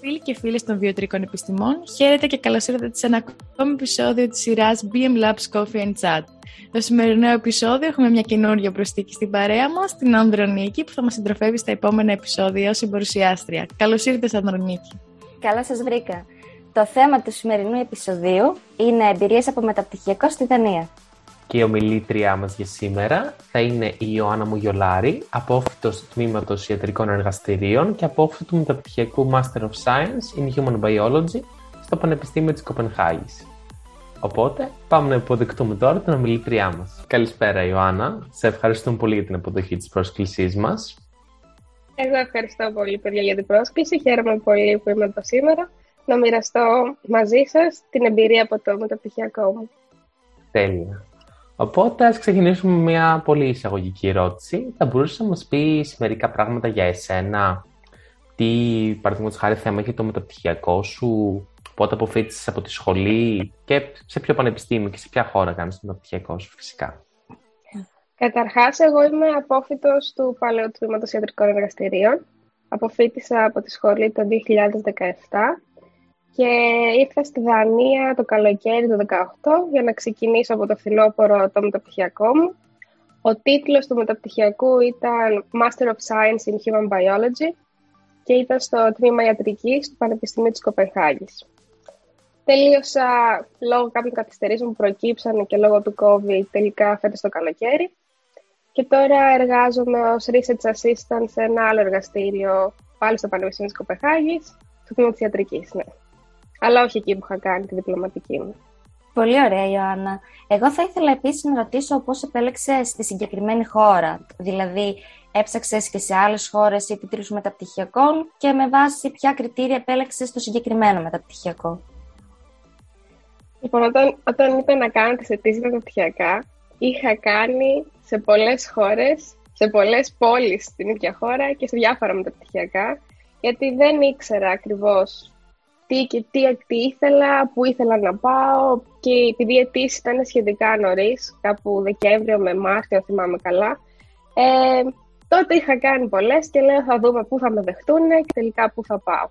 Φίλοι και φίλες των βιοτρικών επιστημών, χαίρετε και καλώς ήρθατε σε ένα ακόμη επεισόδιο της σειράς BM Labs Coffee and Chat. Στο σημερινό επεισόδιο έχουμε μια καινούργια προστίκη στην παρέα μας, την Ανδρονίκη, που θα μας συντροφεύει στα επόμενα επεισόδια ως συμπορουσιάστρια. Καλώς ήρθες, Ανδρονίκη. Καλά σας βρήκα. Το θέμα του σημερινού επεισοδίου είναι εμπειρίες από μεταπτυχιακό στη Δανία και η ομιλήτριά μας για σήμερα θα είναι η Ιωάννα Μουγιολάρη, απόφυτος τμήματος ιατρικών εργαστηρίων και απόφυτου μεταπτυχιακού Master of Science in Human Biology στο Πανεπιστήμιο της Κοπενχάγης. Οπότε, πάμε να υποδεχτούμε τώρα την ομιλήτριά μας. Καλησπέρα Ιωάννα, σε ευχαριστούμε πολύ για την αποδοχή της πρόσκλησής μας. Εγώ ευχαριστώ πολύ παιδιά για την πρόσκληση, χαίρομαι πολύ που είμαι εδώ σήμερα να μοιραστώ μαζί σας την εμπειρία από το μεταπτυχιακό μου. Τέλεια. Οπότε ας ξεκινήσουμε με μια πολύ εισαγωγική ερώτηση. Θα μπορούσες να μας πεις μερικά πράγματα για εσένα, τι παραδείγματος χάρη θέμα έχει το μεταπτυχιακό σου, πότε αποφύτησες από τη σχολή; Και σε ποιο πανεπιστήμιο και σε ποια χώρα κάνεις το μεταπτυχιακό σου φυσικά; Καταρχάς, εγώ είμαι απόφυτος του Παλαιού Τμήματος Ιατρικών Εργαστηρίων. Αποφύτησα από τη σχολή το 2017 και ήρθα στη Δανία το καλοκαίρι του 2018 για να ξεκινήσω από το φθινόπωρο το μεταπτυχιακό μου. Ο τίτλος του μεταπτυχιακού ήταν Master of Science in Human Biology και ήταν στο τμήμα ιατρικής του Πανεπιστημίου της Κοπενχάγης. Τελείωσα λόγω κάποιων καθυστερήσεων που προκύψαν και λόγω του COVID τελικά φέτος το καλοκαίρι και τώρα εργάζομαι ως Research Assistant σε ένα άλλο εργαστήριο πάλι στο Πανεπιστήμιο της Κοπεχάγης, στο τμήμα της ιατρικής, ναι αλλά όχι εκεί που είχα κάνει τη διπλωματική μου. Πολύ ωραία, Ιωάννα. Εγώ θα ήθελα επίσης να ρωτήσω πώς επέλεξες τη συγκεκριμένη χώρα. Δηλαδή, έψαξες και σε άλλες χώρες ή τίτλους μεταπτυχιακών και με βάση ποια κριτήρια επέλεξες το συγκεκριμένο μεταπτυχιακό; Λοιπόν, όταν, όταν είπα να κάνω τις αιτήσεις μεταπτυχιακά, είχα κάνει σε πολλές χώρες, σε πολλές πόλεις στην ίδια χώρα και σε διάφορα μεταπτυχιακά, γιατί δεν ήξερα ακριβώς τι και τι, τι ήθελα, πού ήθελα να πάω και επειδή οι αιτήσει ήταν σχετικά νωρίς, κάπου Δεκέμβριο με Μάρτιο, θυμάμαι καλά, ε, τότε είχα κάνει πολλές και λέω θα δούμε πού θα με δεχτούν και τελικά πού θα πάω.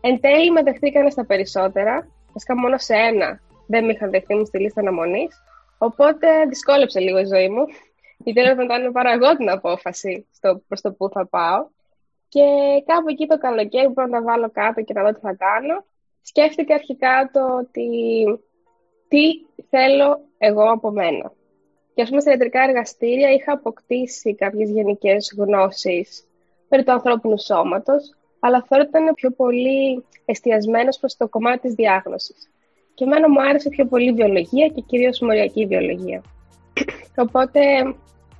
Εν τέλει με δεχτήκανε στα περισσότερα, βασικά μόνο σε ένα δεν με είχαν δεχτεί μου στη λίστα αναμονής. Οπότε δυσκόλεψε λίγο η ζωή μου. Γιατί έπρεπε να πάρω εγώ την απόφαση προς το πού θα πάω. Και κάπου εκεί το καλοκαίρι που να βάλω κάτω και να δω τι θα κάνω, σκέφτηκα αρχικά το ότι τι θέλω εγώ από μένα. Και ας πούμε στα ιατρικά εργαστήρια είχα αποκτήσει κάποιες γενικές γνώσεις περί του ανθρώπινου σώματος, αλλά θεωρώ ότι ήταν πιο πολύ εστιασμένος προς το κομμάτι της διάγνωσης. Και εμένα μου άρεσε πιο πολύ η βιολογία και κυρίως μοριακή βιολογία. Οπότε,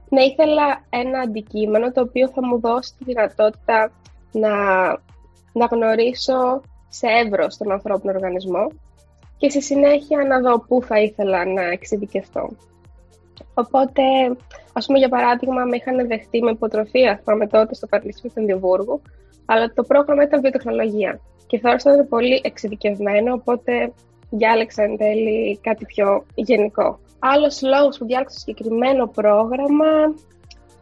ναι, ήθελα ένα αντικείμενο το οποίο θα μου δώσει τη δυνατότητα να, να γνωρίσω σε εύρο τον ανθρώπινο οργανισμό και στη συνέχεια να δω πού θα ήθελα να εξειδικευτώ. Οπότε, ας πούμε για παράδειγμα, με είχαν δεχτεί με υποτροφία, θυμάμαι τότε στο Πανεπιστήμιο του Διοβούργου, αλλά το πρόγραμμα ήταν βιοτεχνολογία και θεώρησα ότι πολύ εξειδικευμένο, οπότε διάλεξα εν τέλει κάτι πιο γενικό. Άλλος λόγος που διάλεξα το συγκεκριμένο πρόγραμμα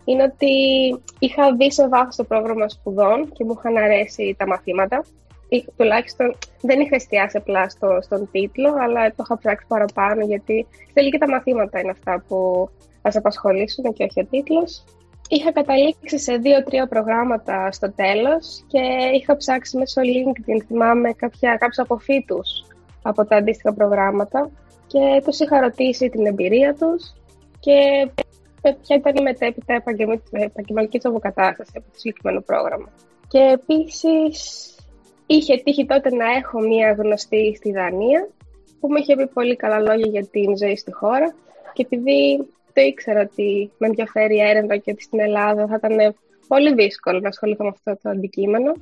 είναι ότι είχα δει σε βάθος το πρόγραμμα σπουδών και μου είχαν αρέσει τα μαθήματα τουλάχιστον δεν είχα εστιάσει απλά στο, στον τίτλο, αλλά το είχα ψάξει παραπάνω γιατί θέλει και τα μαθήματα είναι αυτά που θα σε απασχολήσουν και όχι ο τίτλος. Είχα καταλήξει σε δύο-τρία προγράμματα στο τέλος και είχα ψάξει μέσω LinkedIn, θυμάμαι, κάποια, κάποιους αποφύτους από τα αντίστοιχα προγράμματα και τους είχα ρωτήσει την εμπειρία τους και ποια ήταν η μετέπειτα επαγγελματική τους αποκατάσταση από το συγκεκριμένο πρόγραμμα. Και επίσης Είχε τύχει τότε να έχω μία γνωστή στη Δανία που με είχε πει πολύ καλά λόγια για την ζωή στη χώρα και επειδή το ήξερα ότι με ενδιαφέρει η έρευνα και ότι στην Ελλάδα θα ήταν πολύ δύσκολο να ασχοληθώ με αυτό το αντικείμενο.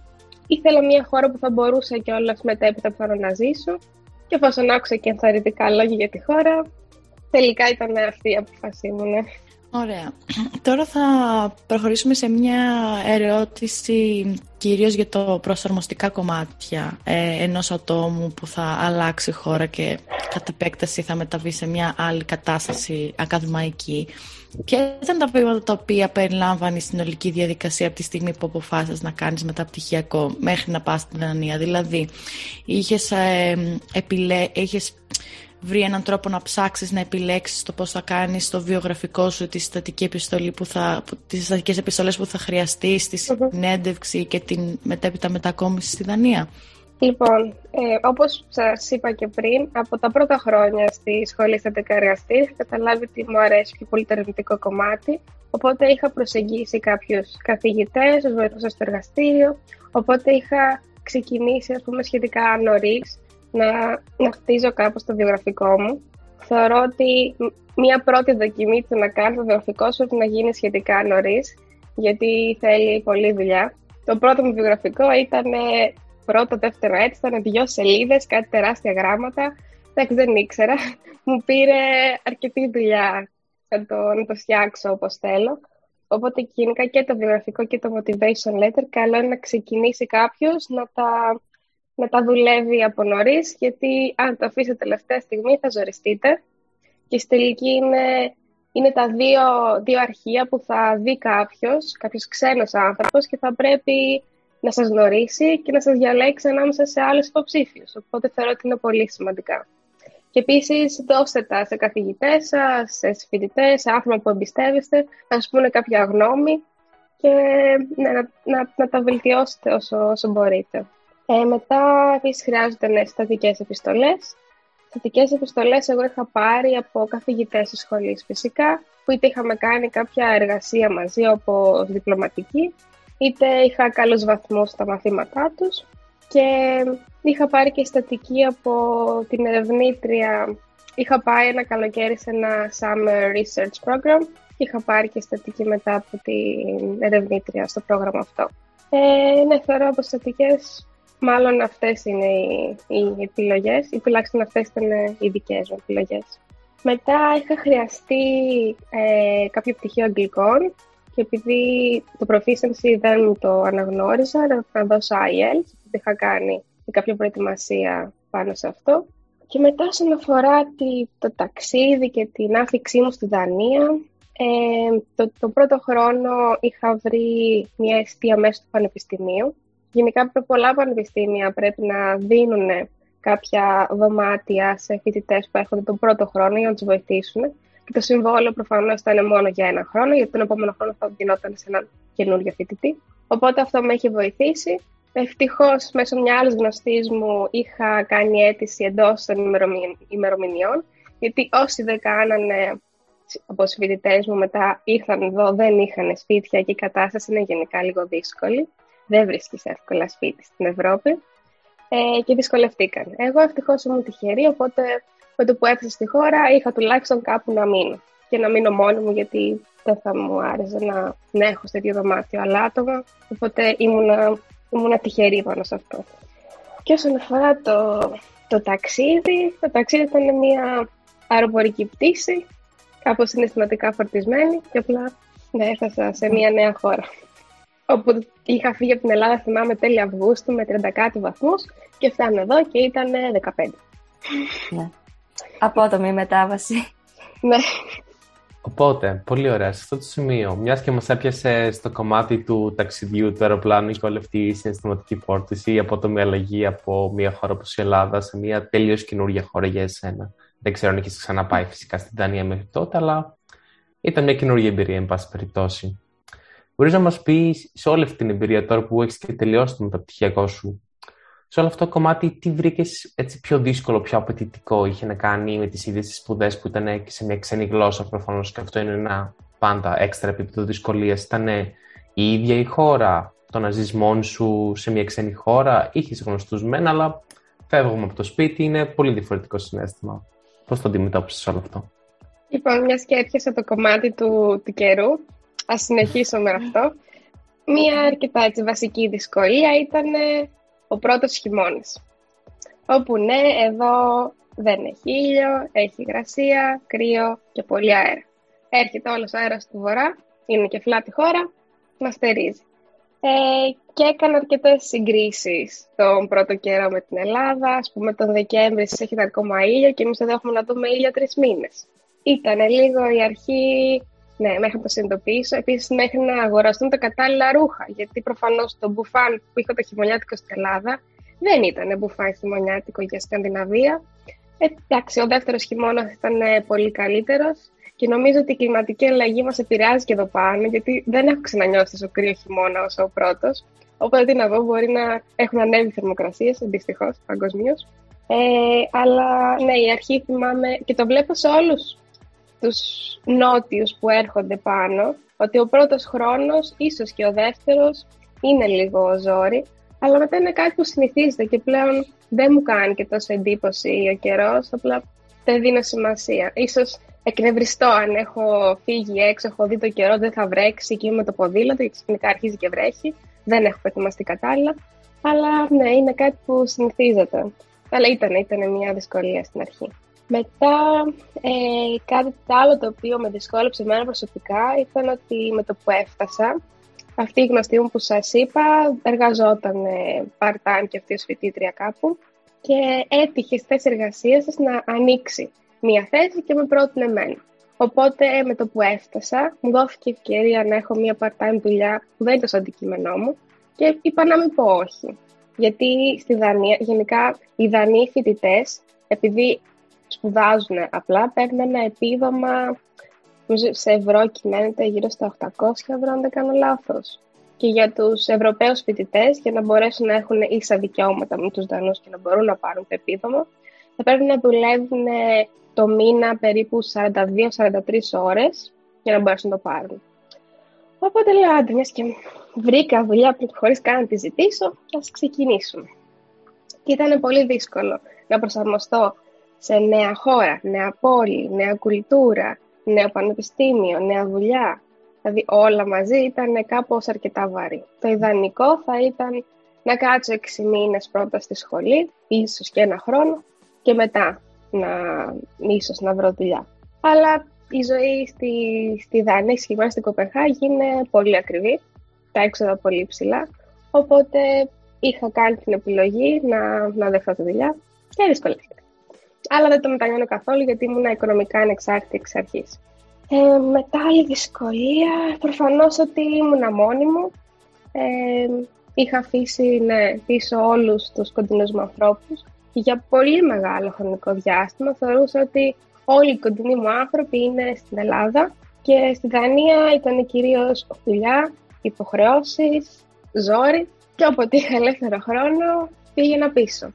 Ήθελα μια χώρα που θα μπορούσα και όλα μετέπειτα πάνω να ζήσω και εφόσον άκουσα και ενθαρρυντικά λόγια για τη χώρα, τελικά ήταν αυτή η αποφασή μου. Ναι. Ωραία. Τώρα θα προχωρήσουμε σε μια ερώτηση κυρίως για το προσαρμοστικά κομμάτια ε, ενός ατόμου που θα αλλάξει χώρα και κατ' επέκταση θα μεταβεί σε μια άλλη κατάσταση ακαδημαϊκή. Ποια ήταν τα βήματα τα οποία περιλάμβανε στην ολική διαδικασία από τη στιγμή που αποφάσισες να κάνεις μεταπτυχιακό μέχρι να πας στην Δανία; Δηλαδή, είχες, ε, επιλέ... είχες βρει έναν τρόπο να ψάξεις, να επιλέξεις το πώς θα κάνεις το βιογραφικό σου, τη στατική επιστολή που θα, τις στατικές επιστολές που θα χρειαστείς, τη συνέντευξη και την μετέπειτα μετακόμιση στη Δανία. Λοιπόν, ε, όπως σας είπα και πριν, από τα πρώτα χρόνια στη σχολή στατικά εργαστή είχα καταλάβει ότι μου αρέσει πιο πολύ το ερευνητικό κομμάτι, οπότε είχα προσεγγίσει κάποιους καθηγητές, ως βοηθούσα στο εργαστήριο, οπότε είχα ξεκινήσει ας πούμε σχετικά νωρίς να, να χτίζω κάπως το βιογραφικό μου. Θεωρώ ότι μία πρώτη δοκιμή του να κάνει το βιογραφικό σου πρέπει να γίνει σχετικά νωρίς, γιατί θέλει πολλή δουλειά. Το πρώτο μου βιογραφικό ήταν πρώτο, δεύτερο έτη, ήταν δύο σελίδες, κάτι τεράστια γράμματα. Εντάξει, δεν ήξερα. Μου πήρε αρκετή δουλειά να το, να το φτιάξω όπως θέλω. Οπότε γενικά και το βιογραφικό και το motivation letter καλό είναι να ξεκινήσει κάποιος να τα να τα δουλεύει από νωρίς, γιατί αν το αφήσετε τελευταία στιγμή θα ζοριστείτε. Και στη τελική είναι, είναι τα δύο, δύο αρχεία που θα δει κάποιος, κάποιος ξένος άνθρωπος και θα πρέπει να σας γνωρίσει και να σας διαλέξει ανάμεσα σε άλλους υποψήφιους. Οπότε θεωρώ ότι είναι πολύ σημαντικά. Και επίσης δώστε τα σε καθηγητές σας, σε φοιτητές, σε άτομα που εμπιστεύεστε, να σας πούνε κάποια γνώμη και να, να, να τα βελτιώσετε όσο, όσο μπορείτε. Ε, μετά επίσης χρειάζονται ναι, στατικές επιστολές. Στατικές επιστολές εγώ είχα πάρει από καθηγητές της σχολής φυσικά, που είτε είχαμε κάνει κάποια εργασία μαζί όπω διπλωματική, είτε είχα καλούς βαθμούς στα μαθήματά τους και είχα πάρει και στατική από την ερευνήτρια. Είχα πάει ένα καλοκαίρι σε ένα summer research program είχα πάρει και στατική μετά από την ερευνήτρια στο πρόγραμμα αυτό. Ε, ναι, θεωρώ πως στατικές Μάλλον αυτές είναι οι, οι επιλογές ή τουλάχιστον αυτές ήταν οι δικές μου επιλογές. Μετά είχα χρειαστεί ε, κάποιο πτυχίο αγγλικών και επειδή το proficiency δεν μου το αναγνώριζα, να, να δώσω IELTS, γιατί είχα κάνει κάποια προετοιμασία πάνω σε αυτό. Και μετά όσον αφορά το ταξίδι και την άφηξή μου στη Δανία, ε, το, το πρώτο χρόνο είχα βρει μια αιστεία μέσα του πανεπιστημίου Γενικά πολλά πανεπιστήμια πρέπει να δίνουν κάποια δωμάτια σε φοιτητές που έρχονται τον πρώτο χρόνο για να τους βοηθήσουν. Και το συμβόλαιο προφανώς θα είναι μόνο για ένα χρόνο, γιατί τον επόμενο χρόνο θα γινόταν σε έναν καινούριο φοιτητή. Οπότε αυτό με έχει βοηθήσει. Ευτυχώς, μέσω μια άλλης γνωστής μου είχα κάνει αίτηση εντός των ημερομηνιών, γιατί όσοι δεν κάνανε από τους φοιτητές μου μετά ήρθαν εδώ, δεν είχαν σπίτια και η κατάσταση είναι γενικά λίγο δύσκολη δεν βρίσκεις εύκολα σπίτι στην Ευρώπη ε, και δυσκολευτήκαν. Εγώ ευτυχώς ήμουν τυχερή, οπότε με το που έφτασα στη χώρα είχα τουλάχιστον κάπου να μείνω. Και να μείνω μόνη μου, γιατί δεν θα μου άρεσε να, να έχω σε δύο δωμάτιο άλλα άτομα. Οπότε ήμουν, ήμουν τυχερή πάνω σε αυτό. Και όσον αφορά το, το ταξίδι, το ταξίδι ήταν μια αεροπορική πτήση, κάπως συναισθηματικά φορτισμένη και απλά ναι, έφτασα σε μια νέα χώρα όπου είχα φύγει από την Ελλάδα, θυμάμαι, τέλη Αυγούστου με 30 κάτι βαθμούς και φτάνω εδώ και ήταν 15. Ναι. Απότομη μετάβαση. Ναι. Οπότε, πολύ ωραία. Σε αυτό το σημείο, μιας και μας έπιασε στο κομμάτι του ταξιδιού του αεροπλάνου η κολευτή συναισθηματική φόρτιση ή απότομη αλλαγή από μια χώρα όπως η Ελλάδα σε μια τελείως καινούργια χώρα για εσένα. Δεν ξέρω αν έχεις ξαναπάει φυσικά στην Δανία μέχρι τότε, αλλά ήταν μια καινούργια εμπειρία, εν πάση περιπτώσει. Μπορείς να μας πεις σε όλη αυτή την εμπειρία τώρα που έχεις και τελειώσει το μεταπτυχιακό σου, σε όλο αυτό το κομμάτι, τι βρήκες έτσι πιο δύσκολο, πιο απαιτητικό είχε να κάνει με τις ίδιες τις σπουδές που ήταν και σε μια ξένη γλώσσα προφανώς και αυτό είναι ένα πάντα έξτρα επίπεδο δυσκολίας. Ήταν η ίδια η χώρα, το να ζεις μόνο σου σε μια ξένη χώρα, είχες γνωστούς μεν, αλλά φεύγουμε από το σπίτι, είναι πολύ διαφορετικό συνέστημα. Πώς το αντιμετώπισες όλο αυτό; Λοιπόν, μιας και έρχεσαι το κομμάτι του, του καιρού, Ας συνεχίσω με αυτό. Μία αρκετά έτσι, βασική δυσκολία ήταν ε, ο πρώτος χειμώνας. Όπου ναι, εδώ δεν έχει ήλιο, έχει υγρασία, κρύο και πολύ αέρα. έρχεται όλος ο αέρας του βορρά, είναι και φλάτη χώρα, μας στερίζει. Ε, και έκανα αρκετές συγκρίσεις τον πρώτο καιρό με την Ελλάδα. Α πούμε, τον Δεκέμβρη εσεί έχετε ακόμα ήλιο και εμείς εδώ έχουμε να δούμε ήλιο τρεις μήνες. Ήταν λίγο η αρχή, ναι, μέχρι να το συνειδητοποιήσω. Επίσης, μέχρι να αγοραστούν τα κατάλληλα ρούχα. Γιατί προφανώς το μπουφάν που είχα το χειμωνιάτικο στην Ελλάδα δεν ήταν μπουφάν χειμωνιάτικο για Σκανδιναβία. Ε, εντάξει, ο δεύτερος χειμώνας ήταν πολύ καλύτερος. Και νομίζω ότι η κλιματική αλλαγή μας επηρεάζει και εδώ πάνω, γιατί δεν έχω ξανανιώσει τόσο κρύο χειμώνα όσο ο πρώτος. Οπότε τι να δω, μπορεί να έχουν ανέβει θερμοκρασίες, δυστυχώς, παγκοσμίως. Ε, αλλά ναι, η αρχή θυμάμαι και το βλέπω σε όλους τους νότιους που έρχονται πάνω, ότι ο πρώτος χρόνος, ίσως και ο δεύτερος, είναι λίγο ζόρι, αλλά μετά είναι κάτι που συνηθίζεται και πλέον δεν μου κάνει και τόσο εντύπωση ο καιρός, απλά δεν δίνω σημασία. Ίσως εκνευριστώ αν έχω φύγει έξω, έχω δει το καιρό, δεν θα βρέξει και είμαι με το ποδήλατο και ξαφνικά αρχίζει και βρέχει. Δεν έχω προετοιμαστεί κατάλληλα. Αλλά ναι, είναι κάτι που συνηθίζεται. Αλλά ήταν, ήταν μια δυσκολία στην αρχή. Μετά, ε, κάτι άλλο το οποίο με δυσκόλεψε εμένα προσωπικά ήταν ότι με το που έφτασα, αυτή η γνωστή μου που σας είπα εργαζόταν ε, part-time και αυτή ως φοιτήτρια κάπου και έτυχε στις εργασίες να ανοίξει μία θέση και με πρότεινε εμένα. Οπότε με το που έφτασα, μου δόθηκε ευκαιρία να έχω μία part-time δουλειά που δεν ήταν στο αντικείμενό μου και είπα να μην πω όχι. Γιατί στη Δανία, γενικά οι Δανείοι φοιτητές, επειδή σπουδάζουν απλά, παίρνουν ένα επίδομα, σε ευρώ κυμαίνεται γύρω στα 800 ευρώ, αν δεν κάνω λάθος. Και για τους Ευρωπαίους φοιτητές, για να μπορέσουν να έχουν ίσα δικαιώματα με τους Δανούς και να μπορούν να πάρουν το επίδομα, θα πρέπει να δουλεύουν το μήνα περίπου 42-43 ώρες για να μπορέσουν να το πάρουν. Οπότε λέω, άντε, μιας και βρήκα δουλειά χωρίς καν να τη ζητήσω, ας ξεκινήσουμε. Και ήταν πολύ δύσκολο να προσαρμοστώ σε νέα χώρα, νέα πόλη, νέα κουλτούρα, νέο πανεπιστήμιο, νέα δουλειά. Δηλαδή όλα μαζί ήταν κάπως αρκετά βαρύ. Το ιδανικό θα ήταν να κάτσω 6 μήνες πρώτα στη σχολή, ίσως και ένα χρόνο, και μετά να ίσως να βρω δουλειά. Αλλά η ζωή στη, στη Δανία, συγκεκριμένα στην Κοπεχάγη, είναι πολύ ακριβή, τα έξοδα πολύ ψηλά, οπότε είχα κάνει την επιλογή να, να δεχθώ τη δουλειά και δυσκολεύτηκα. Αλλά δεν το μετανιώνω καθόλου γιατί ήμουν οικονομικά ανεξάρτητη εξ αρχής. Ε, μετά η δυσκολία, προφανώς ότι ήμουν μόνη μου. Ε, είχα αφήσει ναι, πίσω όλους τους κοντινούς μου ανθρώπους για πολύ μεγάλο χρονικό διάστημα θεωρούσα ότι όλοι οι κοντινοί μου άνθρωποι είναι στην Ελλάδα και στη Δανία ήταν κυρίως δουλειά, υποχρεώσεις, ζόρι και όποτε είχα ελεύθερο χρόνο πήγαινα πίσω.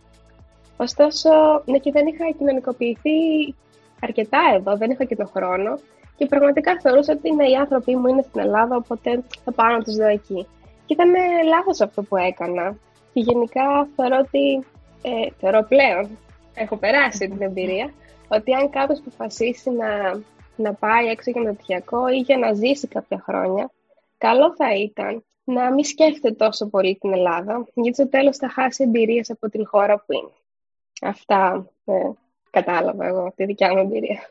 Ωστόσο, ναι και δεν είχα κοινωνικοποιηθεί αρκετά εδώ, δεν είχα και τον χρόνο και πραγματικά θεωρούσα ότι είναι οι άνθρωποι μου είναι στην Ελλάδα, οπότε θα πάω να τους δω εκεί. Και ήταν λάθος αυτό που έκανα. Και γενικά θεωρώ ότι ε, θεωρώ πλέον, έχω περάσει την εμπειρία, ότι αν κάποιος αποφασίσει να, να πάει έξω για μεταπτυχιακό ή για να ζήσει κάποια χρόνια, καλό θα ήταν να μην σκέφτεται τόσο πολύ την Ελλάδα, γιατί στο τέλος θα χάσει εμπειρίες από την χώρα που είναι. Αυτά ε, κατάλαβα εγώ, τη δικιά μου εμπειρία.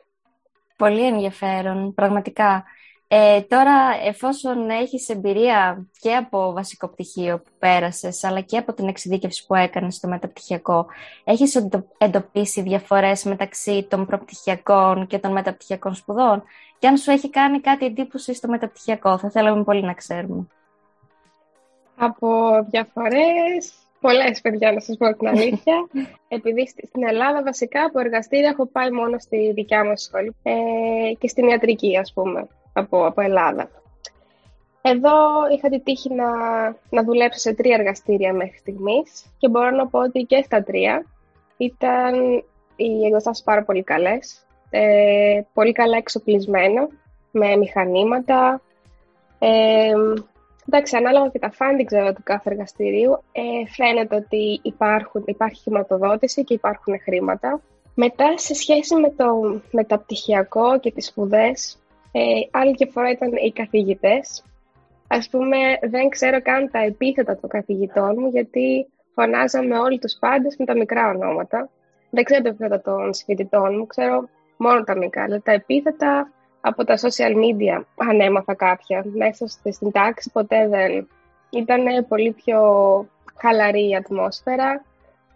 Πολύ ενδιαφέρον, πραγματικά. Ε, τώρα, εφόσον έχεις εμπειρία και από βασικό πτυχίο που πέρασες, αλλά και από την εξειδίκευση που έκανες στο μεταπτυχιακό, έχεις εντοπίσει διαφορές μεταξύ των προπτυχιακών και των μεταπτυχιακών σπουδών; Και αν σου έχει κάνει κάτι εντύπωση στο μεταπτυχιακό, θα θέλαμε πολύ να ξέρουμε. Από διαφορές, πολλές παιδιά να σας πω την αλήθεια. Επειδή στην Ελλάδα βασικά από εργαστήρια έχω πάει μόνο στη δικιά μου σχολή ε, και στην ιατρική ας πούμε από, από Ελλάδα. Εδώ είχα τη τύχη να, να δουλέψω σε τρία εργαστήρια μέχρι στιγμής και μπορώ να πω ότι και στα τρία ήταν οι εγκαταστάσεις πάρα πολύ καλές, ε, πολύ καλά εξοπλισμένα, με μηχανήματα. Ε, εντάξει, ανάλογα και τα φάντη ξέρω του κάθε εργαστηρίου, ε, φαίνεται ότι υπάρχουν, υπάρχει χρηματοδότηση και υπάρχουν χρήματα. Μετά, σε σχέση με το μεταπτυχιακό και τις σπουδές, ε, άλλη και φορά ήταν οι καθηγητές. Ας πούμε, δεν ξέρω καν τα επίθετα των καθηγητών μου, γιατί φωνάζαμε όλοι τους πάντες με τα μικρά ονόματα. Δεν ξέρω τα επίθετα των συμφοιτητών μου, ξέρω μόνο τα μικρά. Αλλά τα επίθετα από τα social media, αν έμαθα κάποια. Μέσα στην τάξη ποτέ δεν. Ήταν πολύ πιο χαλαρή η ατμόσφαιρα.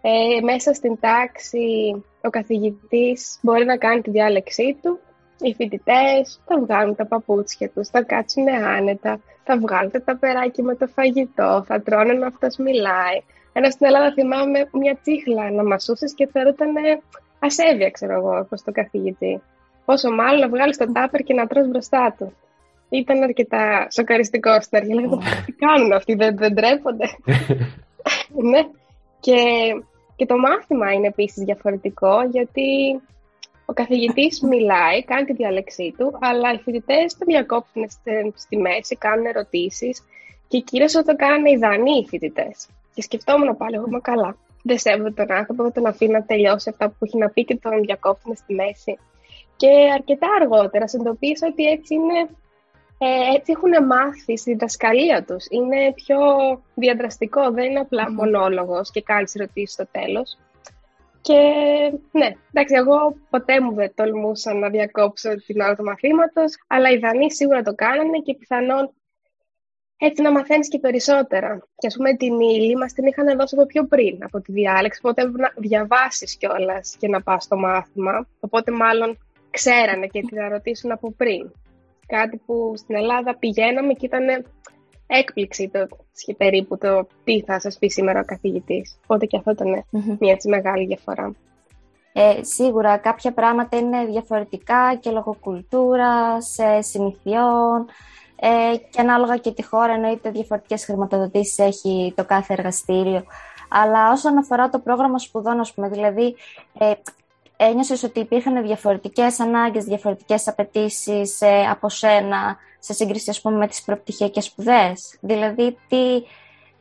Ε, μέσα στην τάξη ο καθηγητής μπορεί να κάνει τη διάλεξή του. Οι φοιτητές θα βγάλουν τα παπούτσια τους, θα κάτσουν άνετα, θα βγάλουν τα περάκι με το φαγητό, θα τρώνε να αυτός μιλάει. Ένα στην Ελλάδα θυμάμαι μια τσίχλα να μασούσες και θεωρούταν ασέβεια, ξέρω εγώ, προς τον καθηγητή. Πόσο μάλλον να βγάλεις τον τάπερ και να τρως μπροστά του. Ήταν αρκετά σοκαριστικό στην αρχή. Λέγαμε, τι κάνουν αυτοί, δεν, δεν τρέπονται. ναι. Και, και το μάθημα είναι επίσης διαφορετικό, γιατί ο καθηγητής μιλάει, κάνει τη διάλεξή του, αλλά οι φοιτητές το διακόπτουν στη μέση, κάνουν ερωτήσεις και κυρίως όταν κάνανε οι δανείοι οι φοιτητές. Και σκεφτόμουν πάλι, εγώ είμαι καλά. Δεν σέβομαι τον άνθρωπο, δεν τον αφήνω να τελειώσει αυτά που έχει να πει και τον διακόπτουν στη μέση. Και αρκετά αργότερα συνειδητοποίησα ότι έτσι είναι ε, έτσι έχουν μάθει στη διδασκαλία τους. Είναι πιο διαδραστικό, δεν είναι απλά μονόλογος και κάνεις ερωτήσεις στο τέλος. Και ναι, εντάξει, εγώ ποτέ μου δεν τολμούσα να διακόψω την ώρα του μαθήματος, αλλά οι Δανείοι σίγουρα το κάνανε και πιθανόν έτσι να μαθαίνεις και περισσότερα. Και ας πούμε την ύλη μας την είχαν δώσει από πιο πριν, από τη διάλεξη, οπότε έπρεπε να διαβάσεις κιόλας και να πας στο μάθημα. Οπότε μάλλον ξέρανε και τι να ρωτήσουν από πριν. Κάτι που στην Ελλάδα πηγαίναμε και ήταν έκπληξη το, περίπου το τι θα σας πει σήμερα ο καθηγητής. Οπότε και αυτό ήταν μια έτσι μεγάλη διαφορά. Ε, σίγουρα κάποια πράγματα είναι διαφορετικά και λόγω κουλτούρας, συνηθιών ε, και ανάλογα και τη χώρα εννοείται διαφορετικές χρηματοδοτήσεις έχει το κάθε εργαστήριο. Αλλά όσον αφορά το πρόγραμμα σπουδών, ας πούμε, δηλαδή ε, ένιωσες ότι υπήρχαν διαφορετικές ανάγκες, διαφορετικές απαιτήσεις ε, από σένα σε σύγκριση ας πούμε, με τις προπτυχιακές σπουδές; Δηλαδή, τι,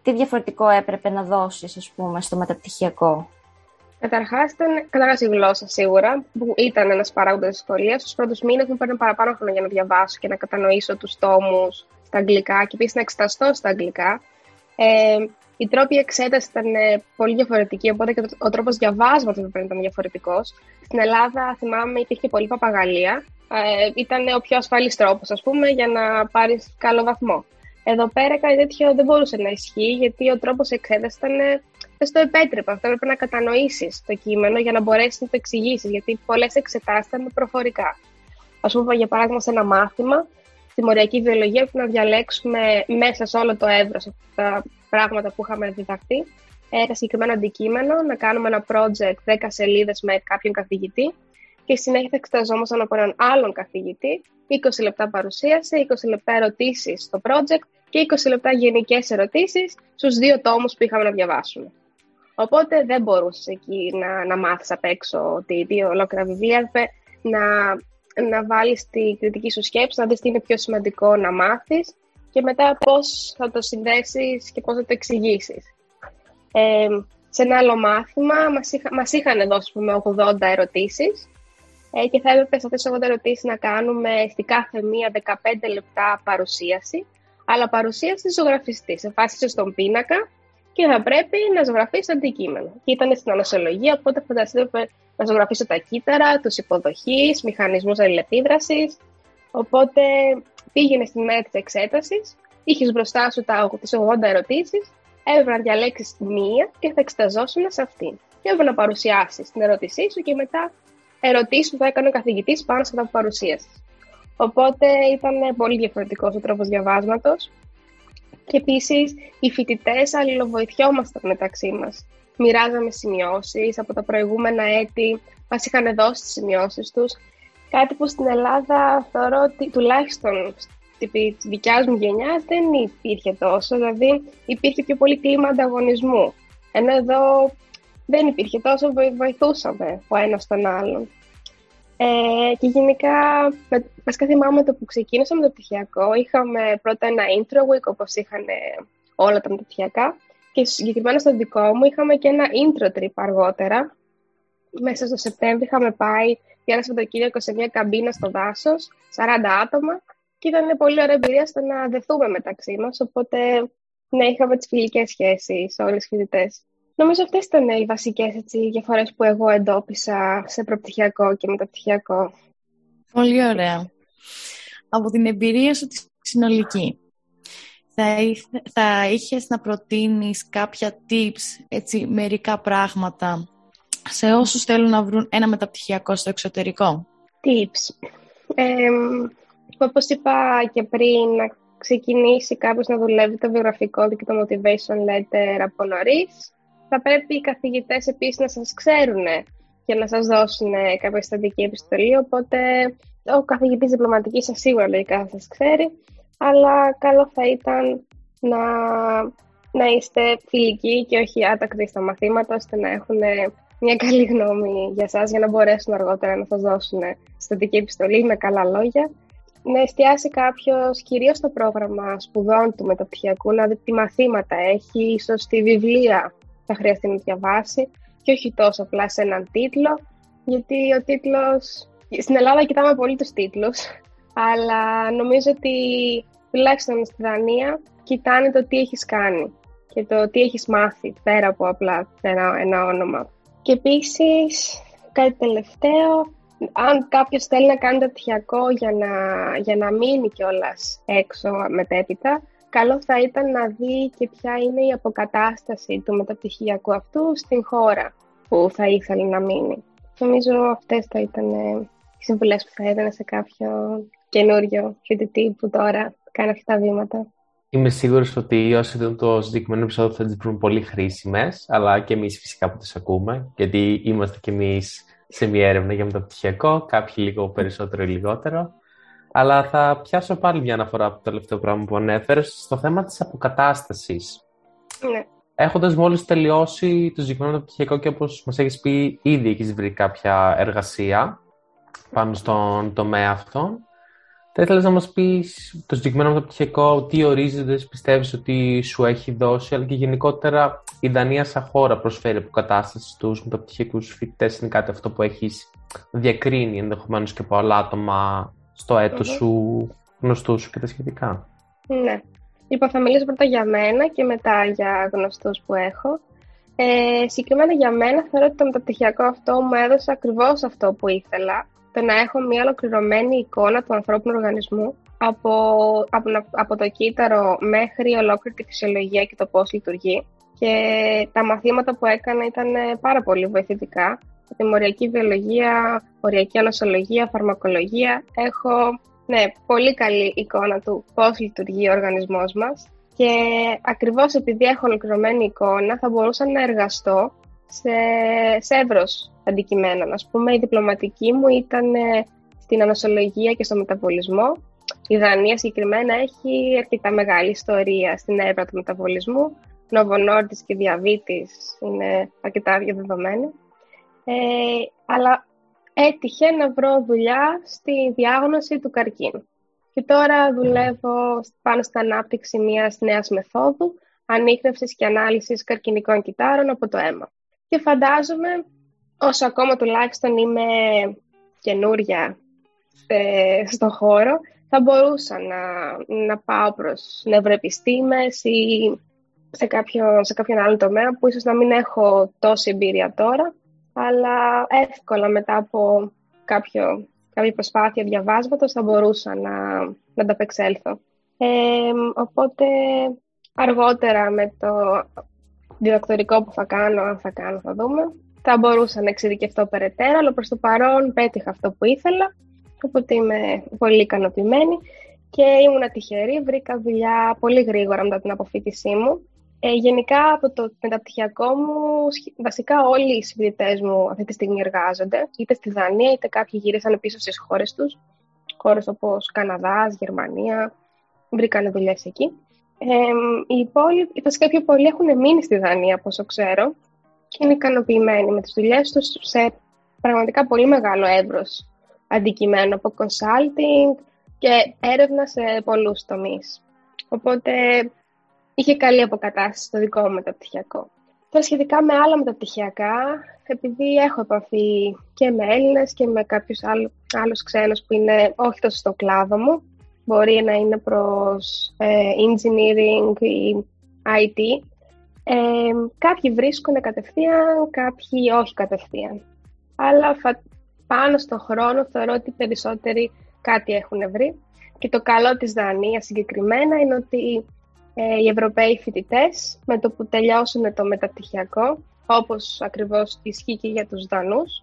τι διαφορετικό έπρεπε να δώσεις ας πούμε, στο μεταπτυχιακό; Καταρχάς, ήταν καταρχάς η γλώσσα σίγουρα, που ήταν ένας παράγοντας δυσκολία. Στου πρώτους μήνες μου παίρνει παραπάνω χρόνο για να διαβάσω και να κατανοήσω τους τόμους στα αγγλικά και επίσης να εξεταστώ στα αγγλικά. Ε, οι τρόποι εξέτασης ήταν ε, πολύ διαφορετικοί, οπότε και ο τρόπος διαβάσματος πρέπει να ήταν διαφορετικός. Στην Ελλάδα, θυμάμαι, υπήρχε πολύ παπαγαλία. Ε, ήταν ο πιο ασφαλής τρόπος, ας πούμε, για να πάρεις καλό βαθμό. Εδώ πέρα κάτι τέτοιο δεν μπορούσε να ισχύει, γιατί ο τρόπος εξέτασης ήταν. Ε, δεν στο επέτρεπε. Αυτό έπρεπε να κατανοήσεις το κείμενο για να μπορέσεις να το εξηγήσεις, γιατί πολλές εξετάσεις ήταν προφορικά. Α πούμε, για παράδειγμα, σε ένα μάθημα, στη μοριακή βιολογία, πρέπει να διαλέξουμε μέσα σε όλο το εύρος τα πράγματα που είχαμε διδαχθεί, ένα συγκεκριμένο αντικείμενο, να κάνουμε ένα project 10 σελίδες με κάποιον καθηγητή και συνέχεια θα εξεταζόμασταν από έναν άλλον καθηγητή, 20 λεπτά παρουσίαση, 20 λεπτά ερωτήσεις στο project και 20 λεπτά γενικές ερωτήσεις στους δύο τόμους που είχαμε να διαβάσουμε. Οπότε δεν μπορούσες εκεί να, να μάθεις απ' έξω τη δύο ολόκληρα βιβλία, να, να βάλεις τη κριτική σου σκέψη, να δεις τι είναι πιο σημαντικό να μάθεις και μετά πώς θα το συνδέσεις και πώς θα το εξηγήσεις. Ε, σε ένα άλλο μάθημα μας, είχα, μας είχαν δώσει πούμε, 80 ερωτήσεις ε, και θα έπρεπε σε αυτές τις 80 ερωτήσεις να κάνουμε στη κάθε μία 15 λεπτά παρουσίαση, αλλά παρουσίαση ζωγραφιστή, σε φάση στον πίνακα και θα πρέπει να ζωγραφίσεις αντικείμενο. Και ήταν στην ανοσολογία, οπότε φανταστείτε να ζωγραφίσω τα κύτταρα, τους υποδοχείς, μηχανισμούς αλληλεπίδρασης. Οπότε πήγαινε στην μέρα της εξέτασης, είχες μπροστά σου τις 80 ερωτήσεις, έπρεπε να διαλέξει μία και θα εξεταζόσουν σε αυτήν. Και έπρεπε να παρουσιάσεις την ερώτησή σου και μετά ερωτήσει που θα έκανε ο καθηγητής πάνω σε αυτά που παρουσίασες. Οπότε ήταν πολύ διαφορετικός ο τρόπος διαβάσματος. Και επίσης οι φοιτητές αλληλοβοηθιόμασταν μεταξύ μας. Μοιράζαμε σημειώσεις από τα προηγούμενα έτη, μας είχαν δώσει τις σημειώσεις τους Κάτι που στην Ελλάδα θεωρώ ότι τουλάχιστον στη δικιάς μου γενιά δεν υπήρχε τόσο. Δηλαδή υπήρχε πιο πολύ κλίμα ανταγωνισμού. Ενώ εδώ δεν υπήρχε τόσο, βοηθούσαμε ο ένας τον άλλον. Ε, και γενικά, βασικά θυμάμαι το που ξεκίνησα με το πτυχιακό, είχαμε πρώτα ένα intro week όπως είχαν όλα τα μεταπτυχιακά και συγκεκριμένα στο δικό μου είχαμε και ένα intro trip αργότερα. Μέσα στο Σεπτέμβριο είχαμε πάει για ένα Σαββατοκύριακο σε μια καμπίνα στο δάσος, 40 άτομα, και ήταν πολύ ωραία εμπειρία στο να δεθούμε μεταξύ μας. Οπότε, ναι, είχαμε τις φιλικές σχέσεις όλες οι φοιτητές. Νομίζω αυτές ήταν οι βασικές διαφορές που εγώ εντόπισα σε προπτυχιακό και μεταπτυχιακό. Πολύ ωραία. Από την εμπειρία σου τη συνολική, θα, θα είχες να προτείνεις κάποια tips, έτσι, μερικά πράγματα σε όσους θέλουν να βρουν ένα μεταπτυχιακό στο εξωτερικό. Tips. Ε, όπως είπα και πριν, να ξεκινήσει κάποιος να δουλεύει το βιογραφικό του και το motivation letter από νωρίς. Θα πρέπει οι καθηγητές επίσης να σας ξέρουν και να σας δώσουν κάποια στατική επιστολή, οπότε ο καθηγητής διπλωματικής σας σίγουρα λογικά θα σας ξέρει, αλλά καλό θα ήταν να, να είστε φιλικοί και όχι άτακτοι στα μαθήματα, ώστε να έχουν μια καλή γνώμη για σας, για να μπορέσουν αργότερα να σας δώσουν στατική επιστολή με καλά λόγια. Να εστιάσει κάποιος κυρίως στο πρόγραμμα σπουδών του μεταπτυχιακού, να δει τι μαθήματα έχει, ίσως τη βιβλία θα χρειαστεί να διαβάσει και όχι τόσο απλά σε έναν τίτλο, γιατί ο τίτλος... Στην Ελλάδα κοιτάμε πολύ τους τίτλους, αλλά νομίζω ότι τουλάχιστον στη Δανία κοιτάνε το τι έχεις κάνει και το τι έχεις μάθει πέρα από απλά ένα, ένα όνομα. Και επίσης κάτι τελευταίο, αν κάποιος θέλει να κάνει το πτυχιακό για να, για να μείνει κιόλας έξω μετέπειτα, καλό θα ήταν να δει και ποια είναι η αποκατάσταση του μεταπτυχιακού αυτού στην χώρα που θα ήθελε να μείνει. Νομίζω αυτές θα ήταν οι συμβουλές που θα έδωνα σε κάποιο καινούριο φοιτητή που τώρα κάνει αυτά τα βήματα. Είμαι σίγουρος ότι όσοι δουν το συγκεκριμένο επεισόδιο θα τις βρουν πολύ χρήσιμες, αλλά και εμείς φυσικά που τις ακούμε, γιατί είμαστε και εμείς σε μια έρευνα για μεταπτυχιακό, κάποιοι λίγο περισσότερο ή λιγότερο. Αλλά θα πιάσω πάλι μια αναφορά από το τελευταίο πράγμα που ανέφερες στο θέμα της αποκατάστασης. Ναι. Έχοντας μόλις τελειώσει το συγκεκριμένο μεταπτυχιακό και όπως μας έχεις πει, ήδη έχεις βρει κάποια εργασία πάνω στον τομέα αυτό. Θα ήθελα να μας πεις το συγκεκριμένο μεταπτυχιακό, τι ορίζεται, πιστεύεις ότι σου έχει δώσει, αλλά και γενικότερα η Δανία σαν χώρα προσφέρει αποκατάσταση στους μεταπτυχιακούς φοιτητές. Είναι κάτι αυτό που έχεις διακρίνει ενδεχομένως και από άλλα άτομα στο έτος σου, γνωστούς σου και τα σχετικά; Ναι. Λοιπόν, θα μιλήσω πρώτα για μένα και μετά για γνωστούς που έχω. Ε, συγκεκριμένα για μένα θεωρώ ότι το μεταπτυχιακό αυτό μου έδωσε ακριβώς αυτό που ήθελα το να έχω μια ολοκληρωμένη εικόνα του ανθρώπινου οργανισμού από, από, από το κύτταρο μέχρι ολόκληρη τη φυσιολογία και το πώς λειτουργεί. Και τα μαθήματα που έκανα ήταν ε, πάρα πολύ βοηθητικά. Από τη μοριακή βιολογία, μοριακή ανοσολογία, φαρμακολογία. Έχω ναι, πολύ καλή εικόνα του πώς λειτουργεί ο οργανισμός μας. Και ακριβώς επειδή έχω ολοκληρωμένη εικόνα θα μπορούσα να εργαστώ σε, σε εύρος αντικειμένων. Ας πούμε, η διπλωματική μου ήταν ε, στην ανοσολογία και στο μεταβολισμό. Η Δανία συγκεκριμένα έχει αρκετά μεγάλη ιστορία στην έρευνα του μεταβολισμού. Νοβονόρτης και διαβήτης είναι αρκετά διαδεδομένοι. Ε, αλλά έτυχε να βρω δουλειά στη διάγνωση του καρκίνου. Και τώρα δουλεύω πάνω στην ανάπτυξη μιας νέας μεθόδου ανείχνευσης και ανάλυσης καρκινικών κυτάρων από το αίμα. Και φαντάζομαι όσο ακόμα τουλάχιστον είμαι καινούρια ε, στον χώρο, θα μπορούσα να, να πάω προς νευροεπιστήμες ή σε, κάποιο, σε κάποιον άλλο τομέα που ίσως να μην έχω τόση εμπειρία τώρα, αλλά εύκολα μετά από κάποιο, κάποια προσπάθεια διαβάσματος θα μπορούσα να, να ανταπεξέλθω. Ε, οπότε αργότερα με το διδακτορικό που θα κάνω, αν θα κάνω θα δούμε, θα μπορούσα να εξειδικευτώ περαιτέρω, αλλά προς το παρόν πέτυχα αυτό που ήθελα, οπότε είμαι πολύ ικανοποιημένη και ήμουν τυχερή, βρήκα δουλειά πολύ γρήγορα μετά την αποφύτισή μου. Ε, γενικά από το μεταπτυχιακό μου, βασικά όλοι οι συμπληκτέ μου αυτή τη στιγμή εργάζονται, είτε στη Δανία είτε κάποιοι γύρισαν πίσω στις χώρες τους, χώρες όπως Καναδάς, Γερμανία, βρήκαν δουλειές εκεί. Ε, οι υπόλοιποι, βασικά πιο πολλοί έχουν μείνει στη Δανία, όσο ξέρω, και είναι ικανοποιημένοι με τις δουλειές τους σε πραγματικά πολύ μεγάλο εύρος αντικειμένου από consulting και έρευνα σε πολλούς τομείς. Οπότε είχε καλή αποκατάσταση στο δικό μου μεταπτυχιακό. Τώρα σχετικά με άλλα μεταπτυχιακά, επειδή έχω επαφή και με Έλληνες και με κάποιους άλλους, άλλους ξένους που είναι όχι τόσο στο κλάδο μου, μπορεί να είναι προς ε, engineering ή IT, ε, κάποιοι βρίσκουν κατευθείαν, κάποιοι όχι κατευθείαν. Αλλά πάνω στον χρόνο θεωρώ ότι περισσότεροι κάτι έχουν βρει. Και το καλό της Δανίας συγκεκριμένα είναι ότι ε, οι Ευρωπαίοι φοιτητές με το που τελειώσουν το μεταπτυχιακό, όπως ακριβώς ισχύει και για τους Δανούς,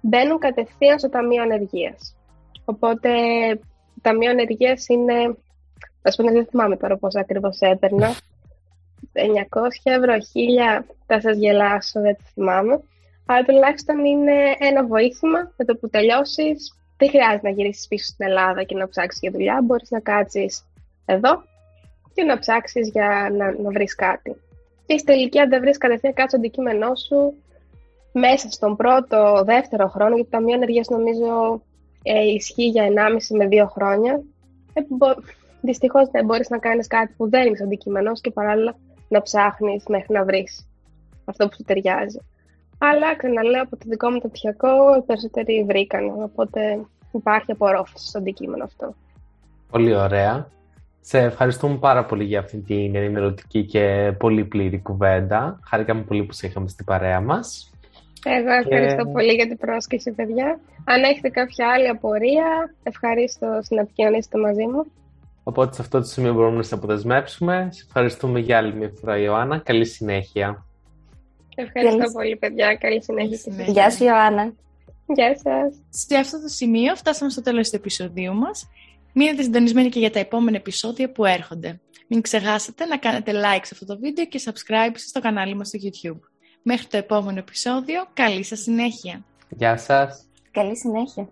μπαίνουν κατευθείαν στο Ταμείο Ανεργίας. Οπότε το Ταμείο Ανεργίας είναι, ας πούμε δεν θυμάμαι τώρα πώς ακριβώς έπαιρνα, 900 ευρώ, 1000, θα σας γελάσω, δεν το θυμάμαι. Αλλά τουλάχιστον είναι ένα βοήθημα με το που τελειώσεις. Δεν χρειάζεται να γυρίσεις πίσω στην Ελλάδα και να ψάξεις για δουλειά. Μπορείς να κάτσεις εδώ και να ψάξεις για να, να βρεις κάτι. Και στη τελική, αν δεν βρεις κατευθείαν κάτι στο αντικείμενό σου, μέσα στον πρώτο, δεύτερο χρόνο, γιατί το Ταμείο Ενεργείας νομίζω ε, ισχύει για 1,5 με 2 χρόνια, ε, Δυστυχώς δεν μπορείς να κάνεις κάτι που δεν είναι αντικείμενο και παράλληλα να ψάχνεις μέχρι να βρεις αυτό που σου ταιριάζει. Αλλά ξαναλέω από το δικό μου το πτυχιακό, οι περισσότεροι βρήκαν. Οπότε υπάρχει απορρόφηση στο αντικείμενο αυτό. Πολύ ωραία. Σε ευχαριστούμε πάρα πολύ για αυτή την ενημερωτική και πολύ πλήρη κουβέντα. Χάρηκαμε πολύ που σε είχαμε στην παρέα μας. Εγώ ευχαριστώ πολύ για την πρόσκληση, παιδιά. Αν έχετε κάποια άλλη απορία, ευχαρίστω να επικοινωνήσετε μαζί μου. Οπότε σε αυτό το σημείο μπορούμε να σε αποδεσμεύσουμε. Σε ευχαριστούμε για άλλη μια φορά, Ιωάννα. Καλή συνέχεια. Ευχαριστώ πολύ, παιδιά. Καλή συνέχεια. Γεια σου, Ιωάννα. Γεια σας. Σε αυτό το σημείο φτάσαμε στο τέλος του επεισοδίου μας. Μείνετε συντονισμένοι και για τα επόμενα επεισόδια που έρχονται. Μην ξεχάσετε να κάνετε like σε αυτό το βίντεο και subscribe στο κανάλι μας στο YouTube. Μέχρι το επόμενο επεισόδιο, καλή σας συνέχεια. Γεια σας. Καλή συνέχεια.